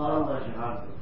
مسلمانوں کا شکار تھے۔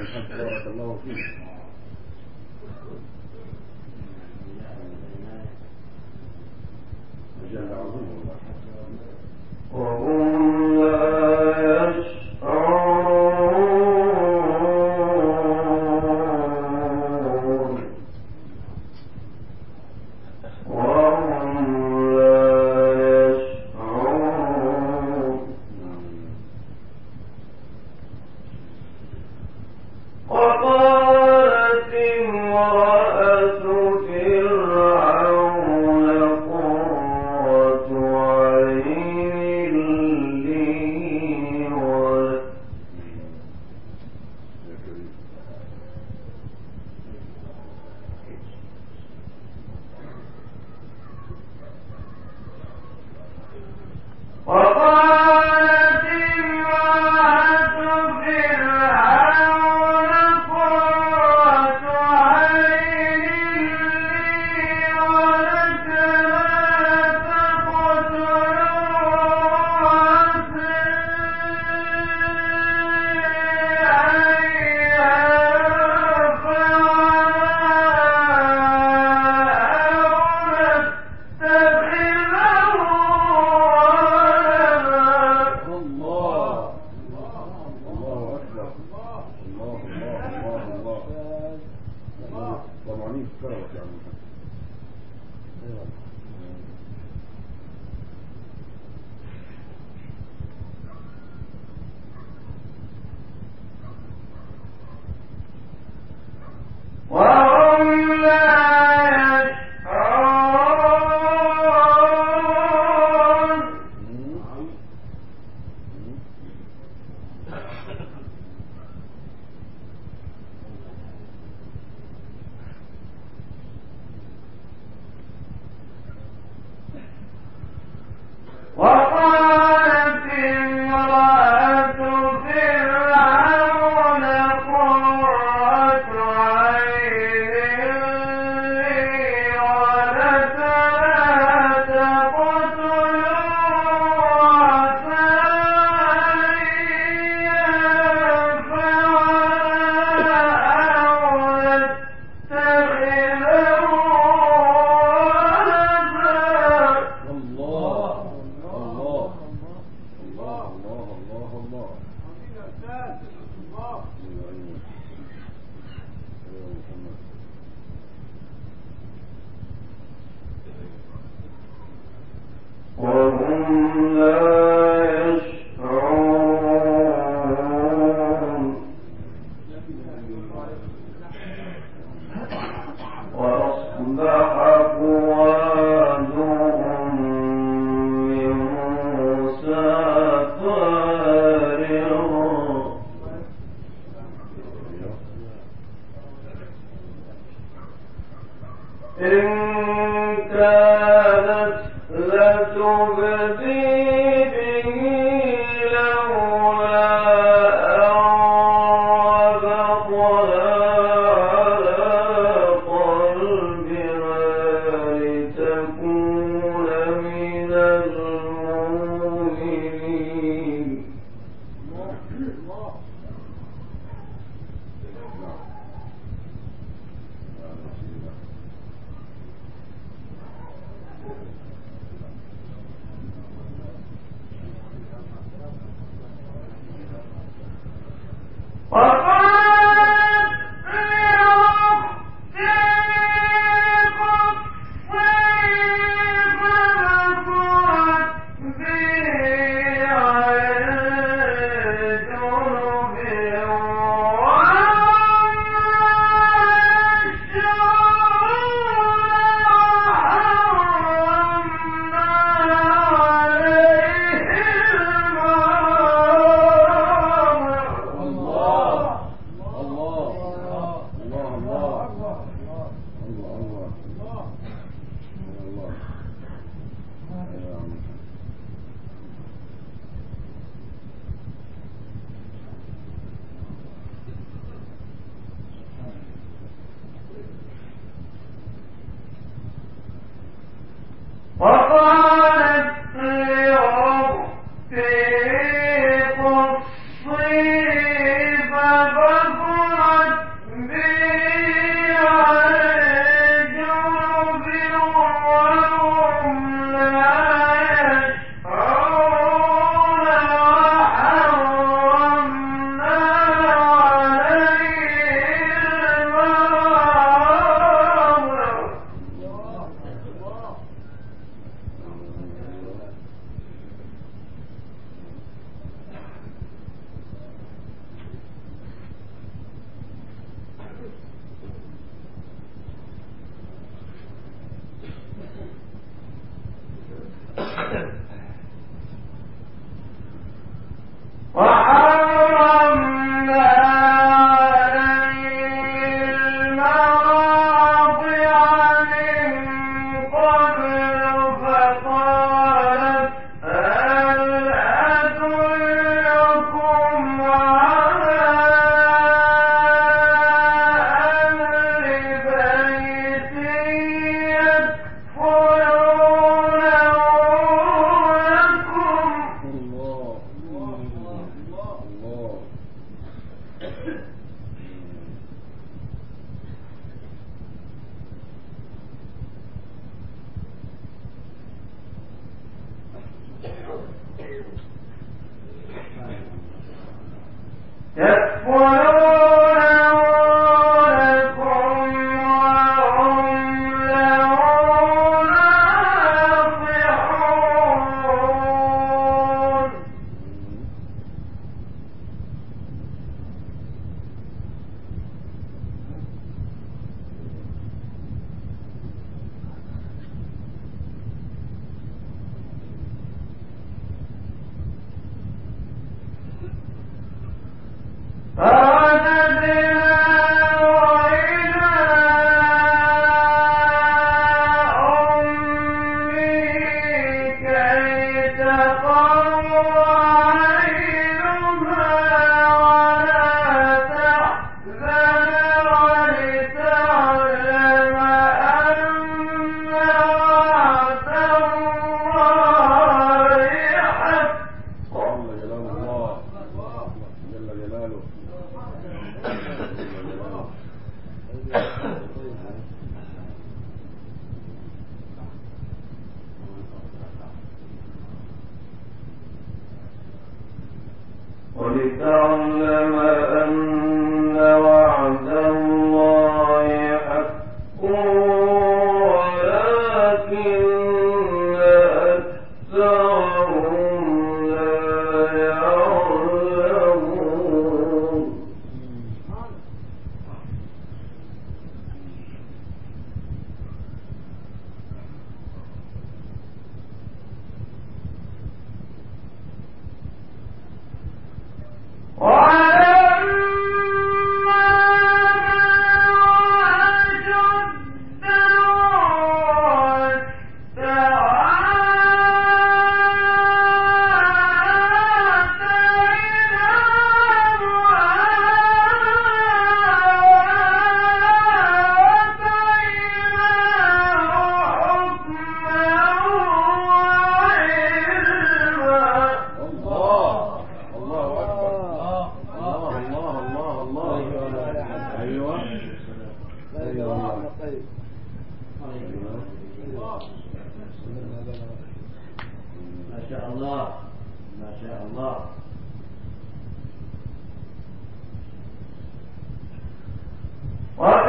or something, or at the lowest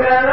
وكذلك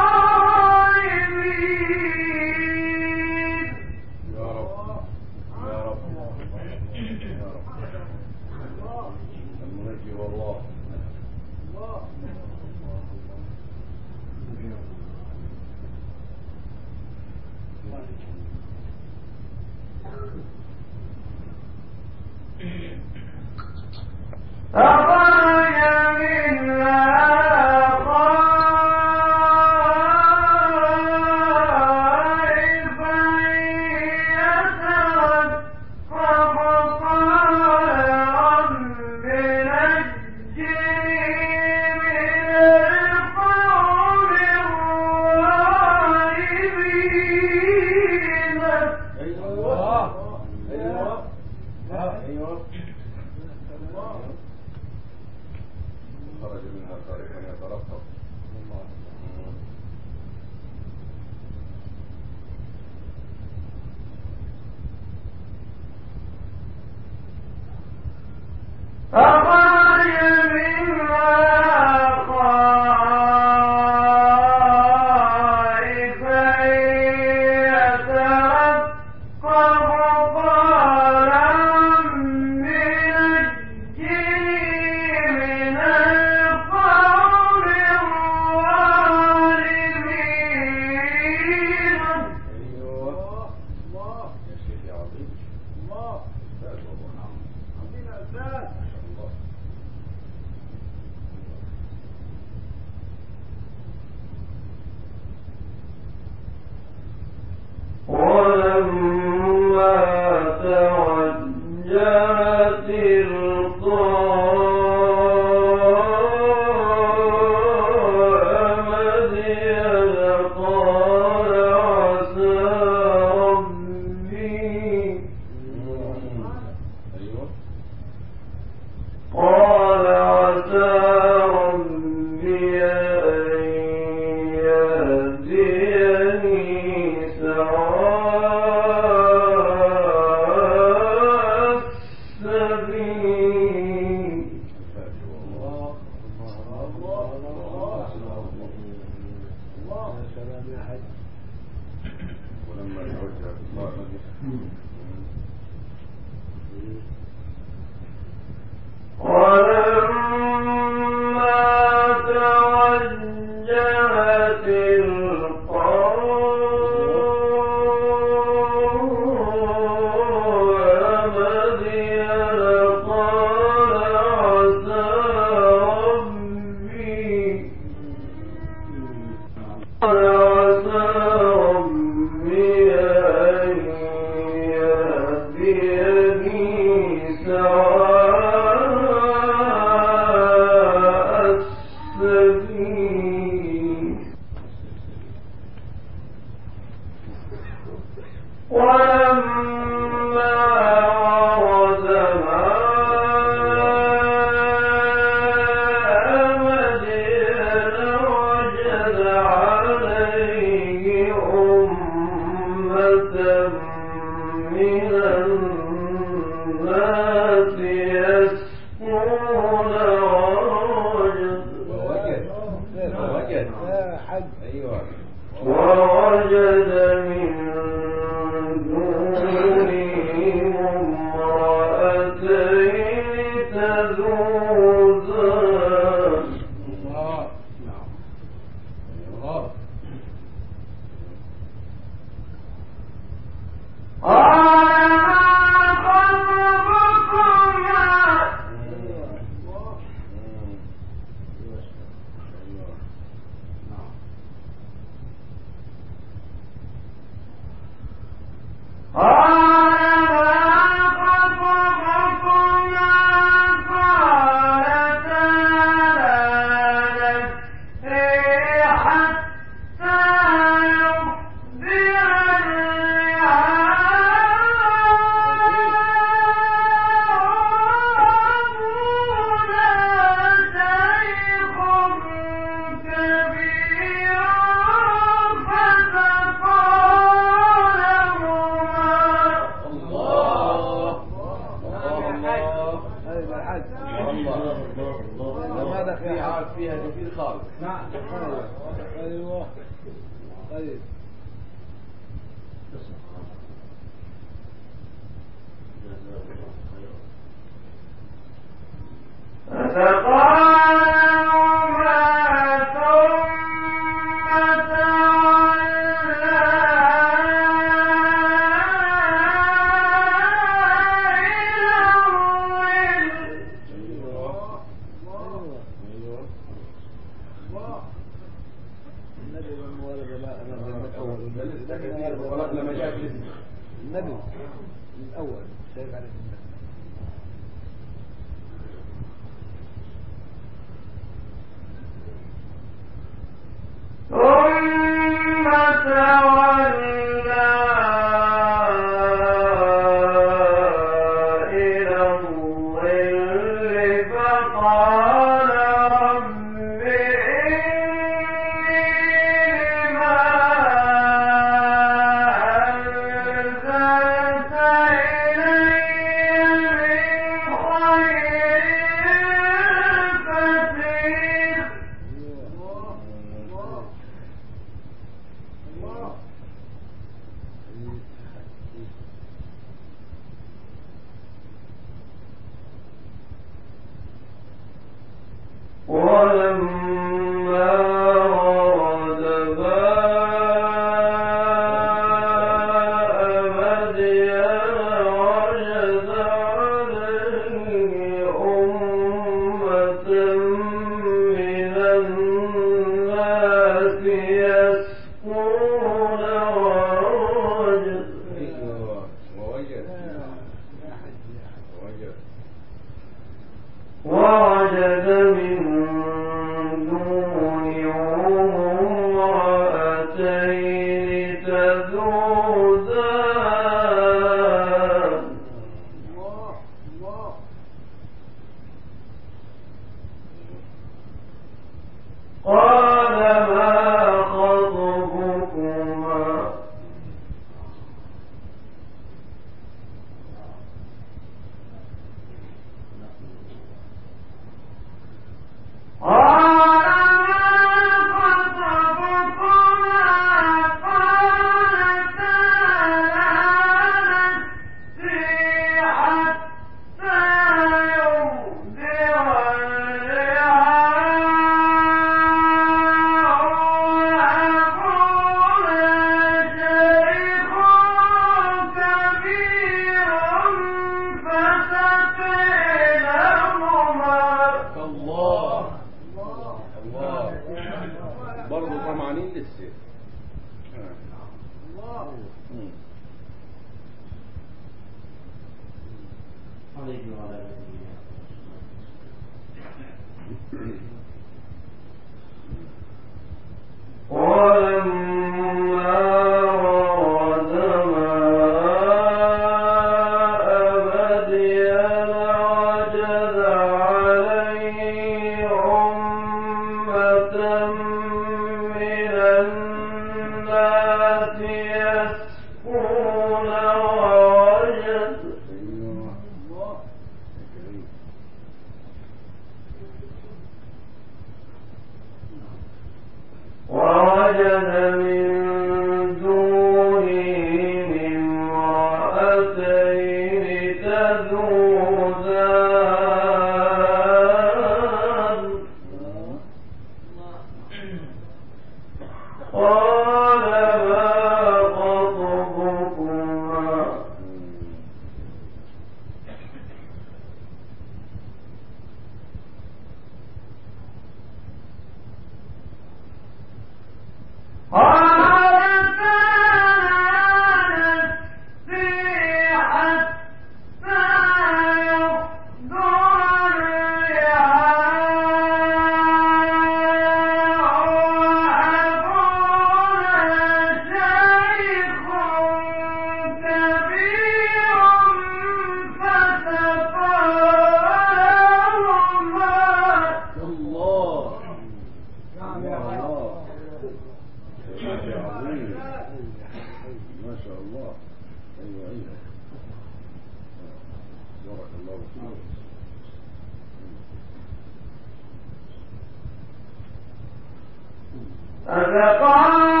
بارك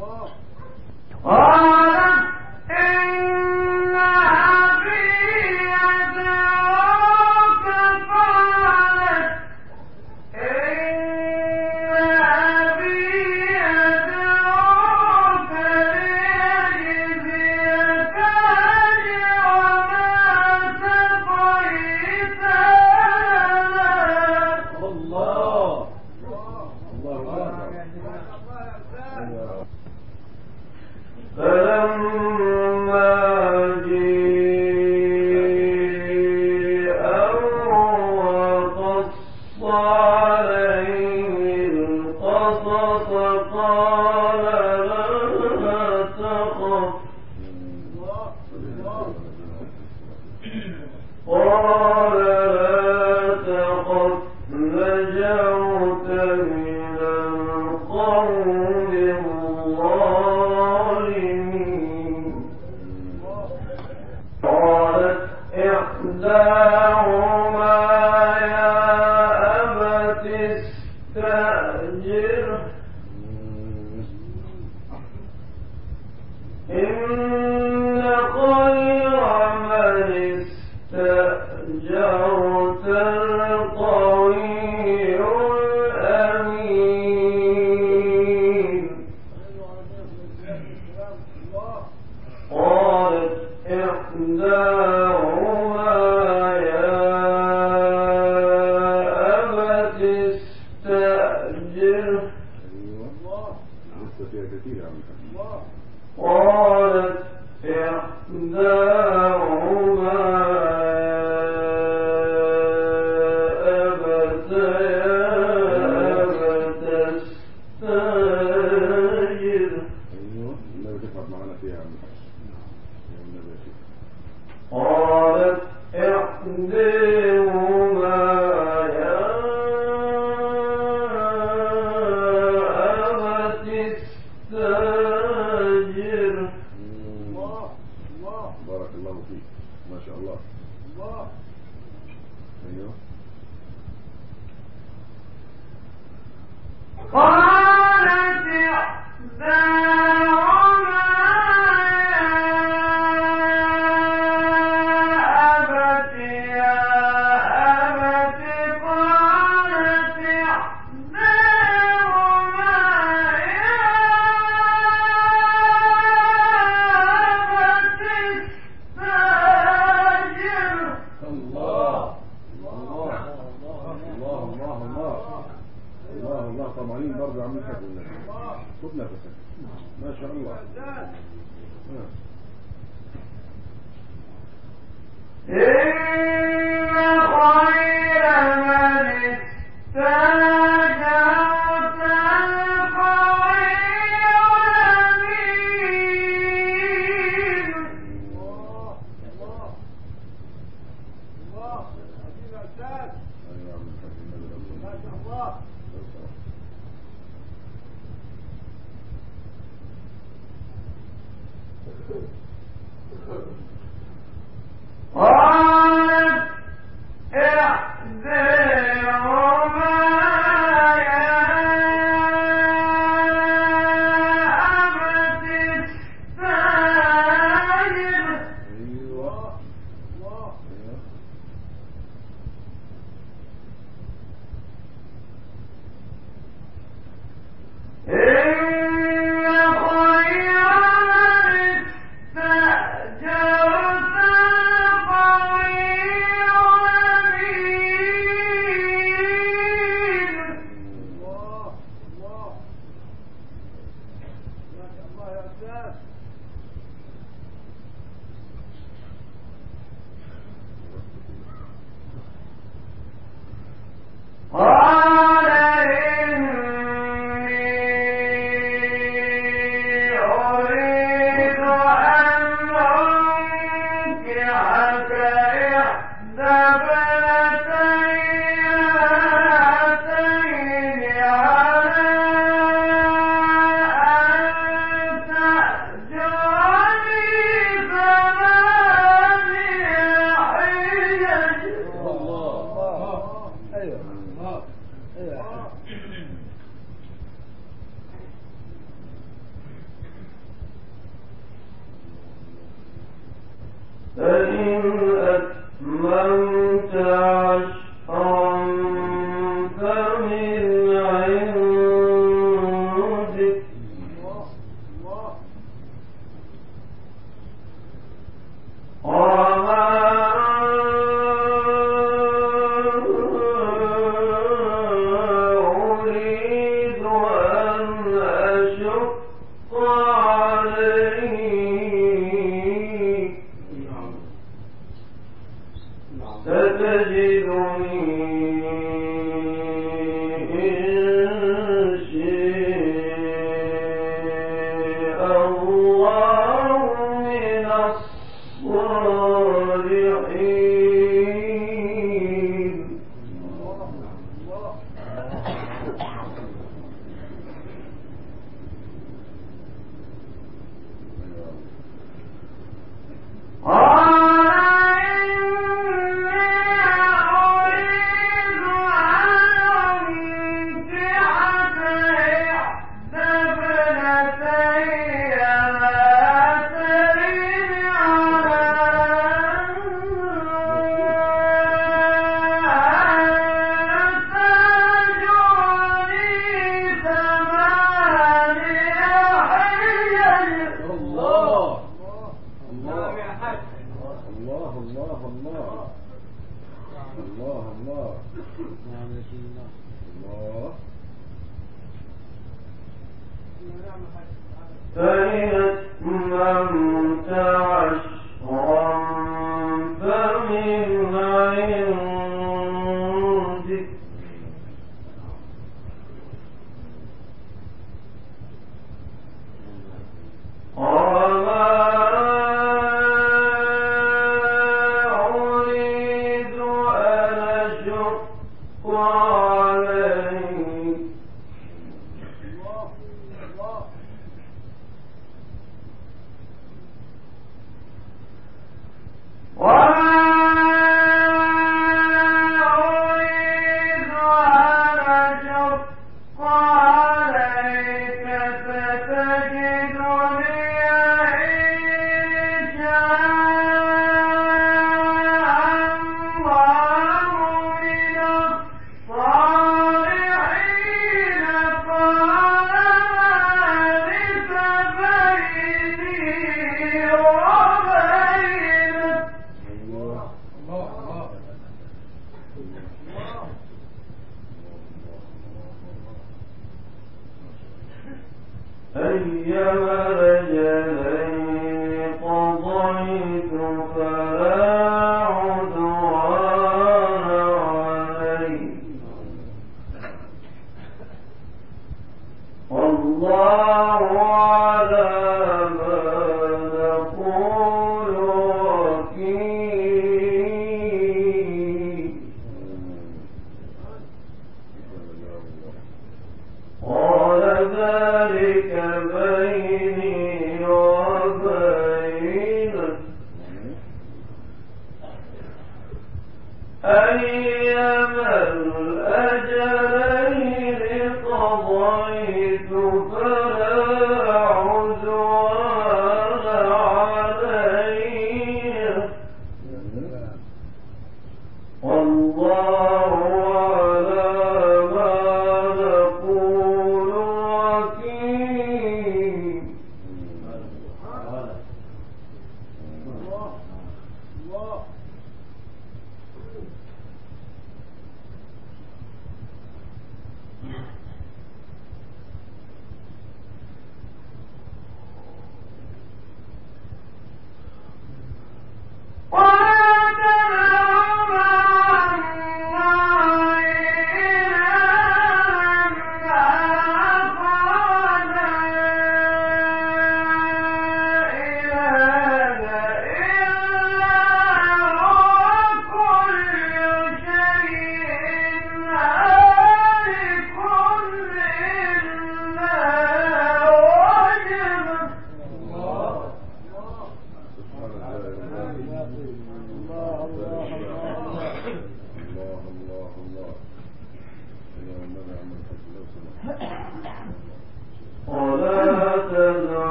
Whoa.